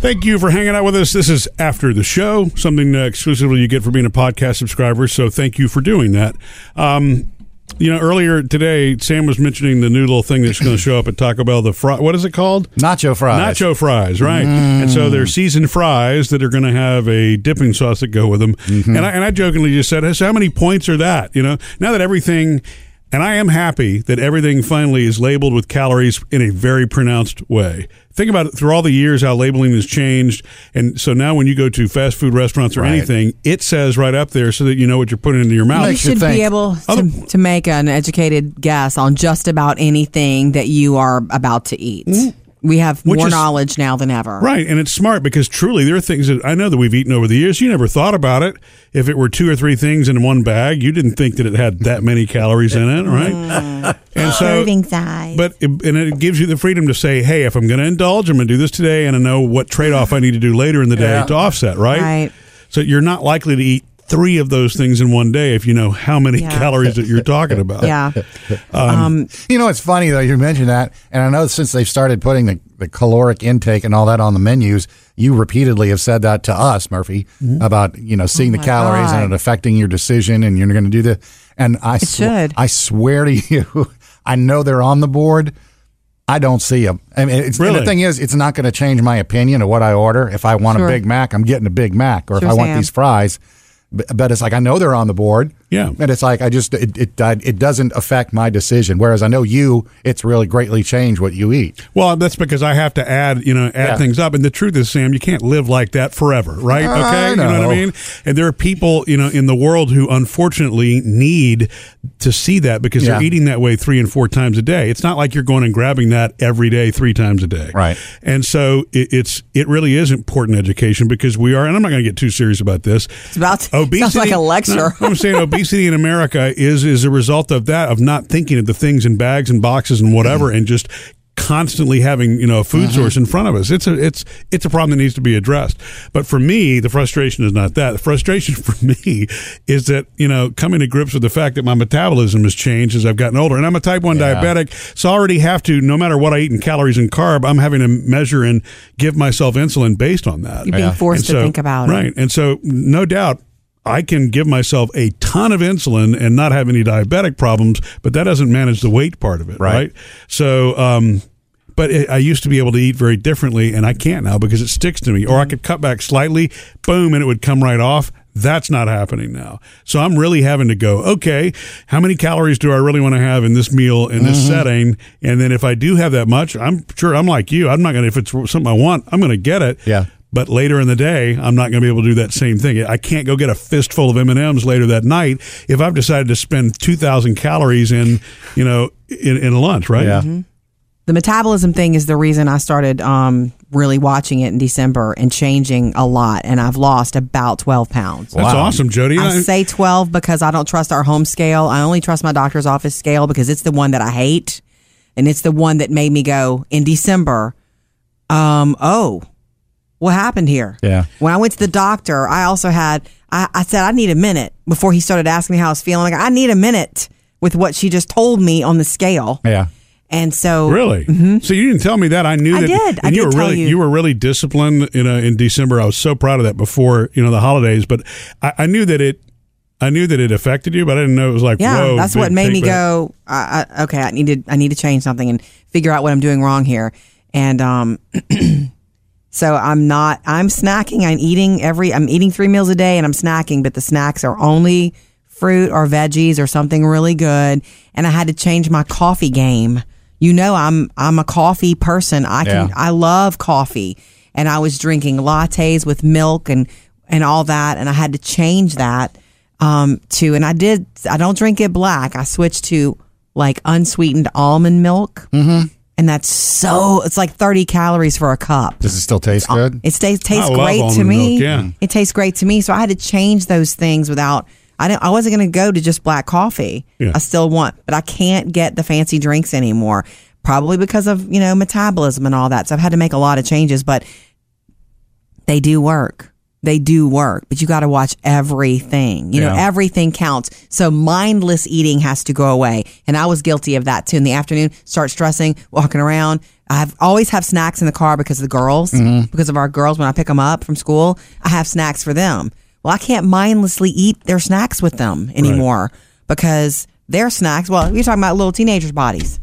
Thank you for hanging out with us. This is After the Show, something uh, exclusively you get for being a podcast subscriber. So thank you for doing that. Um, you know, earlier today, Sam was mentioning the new little thing that's going to show up at Taco Bell. The fry, what is it called? Nacho fries. Nacho fries, right? And so they're seasoned fries that are going to have a dipping sauce that go with them. And I and I jokingly just said, "So how many points are that?" You know, now that everything. And I am happy that everything finally is labeled with calories in a very pronounced way. Think about it through all the years how labeling has changed. And so now when you go to fast food restaurants or Right. anything, it says right up there so that you know what you're putting into your mouth. Makes you you should be able to, Other- to make an educated guess on just about anything that you are about to eat. Mm-hmm. We have Which more is- knowledge now than ever. Right, and it's smart because truly there are things that I know that we've eaten over the years. You never thought about it. If it were two or three things in one bag, you didn't think that it had that many calories in it, right? Mm. And so, Serving size. but it, and it gives you the freedom to say, "Hey, if I'm going to indulge, I'm going to do this today, and I know what trade off I need to do later in the day Yeah. to offset." Right? Right. So you're not likely to eat three of those things in one day if you know how many Yeah. calories that you're talking about. yeah. um, You know, it's funny though. You mentioned that, and I know since they've started putting the, the caloric intake and all that on the menus, you repeatedly have said that to us, Murphy, Mm-hmm. about you know seeing the calories God. and it affecting your decision, and you're going to do the. And I, sw- should. I swear to you, I know they're on the board. I don't see them. I mean, it's, and Really? the thing is, it's not going to change my opinion of what I order. If I want Sure. a Big Mac, I'm getting a Big Mac, or Sure, if I want Sam. these fries. But, it's like I know they're on the board. Yeah. and it's like I just it it, it doesn't affect my decision. Whereas I know you, it's really greatly changed what you eat. Well, that's because I have to add, you know, add Yeah. things up. And the truth is, Sam, you can't live like that forever, right? I Okay, you know what I mean. And there are people, you know, in the world who unfortunately need to see that because Yeah. they're eating that way three and four times a day. It's not like you're going and grabbing that every day, three times a day, Right. And so it, it's it really is important education because we are, and I'm not going to get too serious about this. It's about Obesity sounds like a lecture. No, I'm saying obesity in America is is a result of that of not thinking of the things in bags and boxes and whatever, mm-hmm. and just constantly having you know a food mm-hmm. source in front of us. It's a it's it's a problem that needs to be addressed. But for me, the frustration is not that. The frustration for me is that you know coming to grips with the fact that my metabolism has changed as I've gotten older, and I'm a type one Yeah. diabetic, so I already have to no matter what I eat in calories and carb, I'm having to measure and give myself insulin based on that. You're being Yeah. forced to think about it. Right. And so, no doubt, I can give myself a ton of insulin and not have any diabetic problems, but that doesn't manage the weight part of it. Right. Right. So, um, but it, I used to be able to eat very differently, and I can't now because it sticks to me. Or I could cut back slightly, boom, and it would come right off. That's not happening now. So I'm really having to go, okay, how many calories do I really want to have in this meal in this setting? And then if I do have that much, I'm sure I'm like you. I'm not going to, if it's something I want, I'm going to get it. Yeah. But later in the day, I'm not going to be able to do that same thing. I can't go get a fistful of M and M's later that night if I've decided to spend 2,000 calories in, you know, in, in a lunch, right? Yeah. the metabolism thing is the reason I started um, really watching it in December and changing a lot. And I've lost about 12 pounds. That's Wow. awesome, Jodi. I I- say 12 because I don't trust our home scale. I only trust my doctor's office scale because it's the one that I hate. And it's the one that made me go in December, um, oh, what happened here? Yeah. When I went to the doctor, I also had, I, I said, I need a minute before he started asking me how I was feeling. Like, I need a minute with what she just told me on the scale. Yeah. And so, Really? So you didn't tell me that. I knew I that. did. I you were tell really you. were really disciplined. You know, in December, I was so proud of that. Before you know the holidays, but I, I knew that it. I knew that it affected you, but I didn't know it was like. yeah, whoa, that's what made me back. go, I, I, okay, I need to, I need to change something and figure out what I'm doing wrong here. And, um, so I'm not, I'm snacking. I'm eating every, I'm eating three meals a day and I'm snacking, but the snacks are only fruit or veggies or something really good. And I had to change my coffee game. You know, I'm, I'm a coffee person. I can, Yeah. I love coffee and I was drinking lattes with milk and, and all that. And I had to change that, um, to, and I did, I don't drink it black. I switched to like unsweetened almond milk. Mm-hmm. And that's so, it's like 30 calories for a cup. Does it still taste good? It stays, tastes I love great to almond me. milk, yeah. It tastes great to me. So I had to change those things without. I didn't. I wasn't going to go to just black coffee. Yeah. I still want, but I can't get the fancy drinks anymore. Probably because of you know metabolism and all that. So I've had to make a lot of changes, but they do work. They do work, but you got to watch everything. You know, everything counts. So mindless eating has to go away. And I was guilty of that too. In the afternoon, start stressing, walking around, I've always have snacks in the car because of the girls, mm-hmm. because of our girls. When I pick them up from school, I have snacks for them. Well, I can't mindlessly eat their snacks with them anymore because their snacks. Well, you're talking about little teenagers' bodies.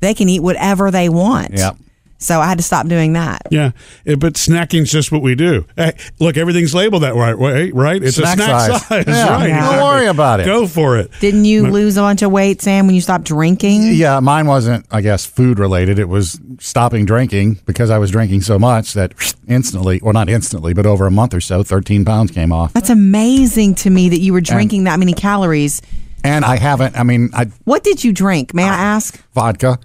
They can eat whatever they want. Yep. So I had to stop doing that. Yeah, eh, but snacking's just what we do. Hey, look, everything's labeled that right, way, right? It's Snack a snack size. size, Yeah, right? don't worry about it. Go for it. Didn't you lose a bunch of weight, Sam, when you stopped drinking? Yeah, mine wasn't, I guess, food related. It was stopping drinking because I was drinking so much that instantly, or not instantly, but over a month or so, 13 pounds came off. That's amazing to me that you were drinking that many calories. And I haven't, I mean, I What did you drink? May I ask? vodka.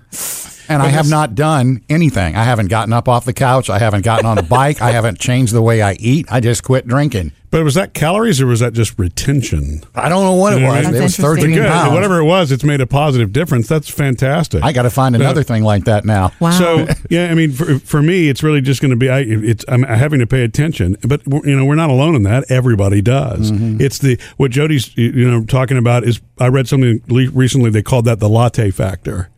And I have not done anything. I haven't gotten up off the couch. I haven't gotten on a bike. I haven't changed the way I eat. I just quit drinking. But was that calories or was that just retention? I don't know what it You know what was. I mean? It was That's 13 Good. pounds. Whatever it was, it's made a positive difference. That's fantastic. I got to find another thing like that now. Wow. So yeah, I mean, for, for me, it's really just going to be I, it's I'm having to pay attention. But you know, we're not alone in that. Everybody does. Mm-hmm. It's the what Jodi's you know talking about is I read something recently. They called that the latte factor.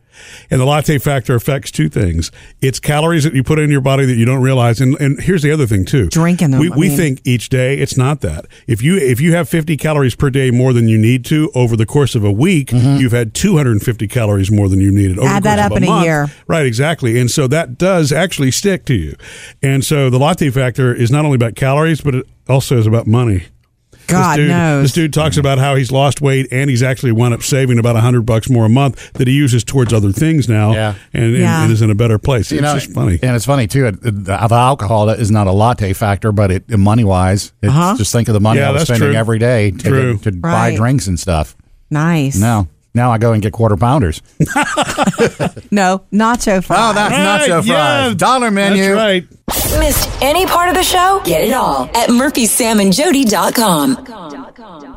And the latte factor affects two things. It's calories that you put in your body that you don't realize. And, and here's the other thing too. Drinking them, We, I mean. think each day it's not that. If you if you have 50 calories per day more than you need to over the course of a week, mm-hmm. you've had 250 calories more than you needed. Over Add the that up of in a year. Right, exactly. And so that does actually stick to you. And so the latte factor is not only about calories, but it also is about money. God this dude, knows. This dude talks about how he's lost weight and he's actually wound up saving about a hundred bucks more a month that he uses towards other things now. Yeah. And, and, Yeah. and is in a better place. You it's know, just funny. And it's funny too. It, it- the alcohol is not a latte factor, but it money wise, it's Uh-huh. just think of the money Yeah, I was spending true. every day to, True. to buy drinks and stuff. nice. No, now I go and get quarter pounders. No, nacho fries. Oh, that's Right, nacho fries. yeah. Dollar menu. That's right. Missed any part of the show? Get it all at murphysamandjody.com.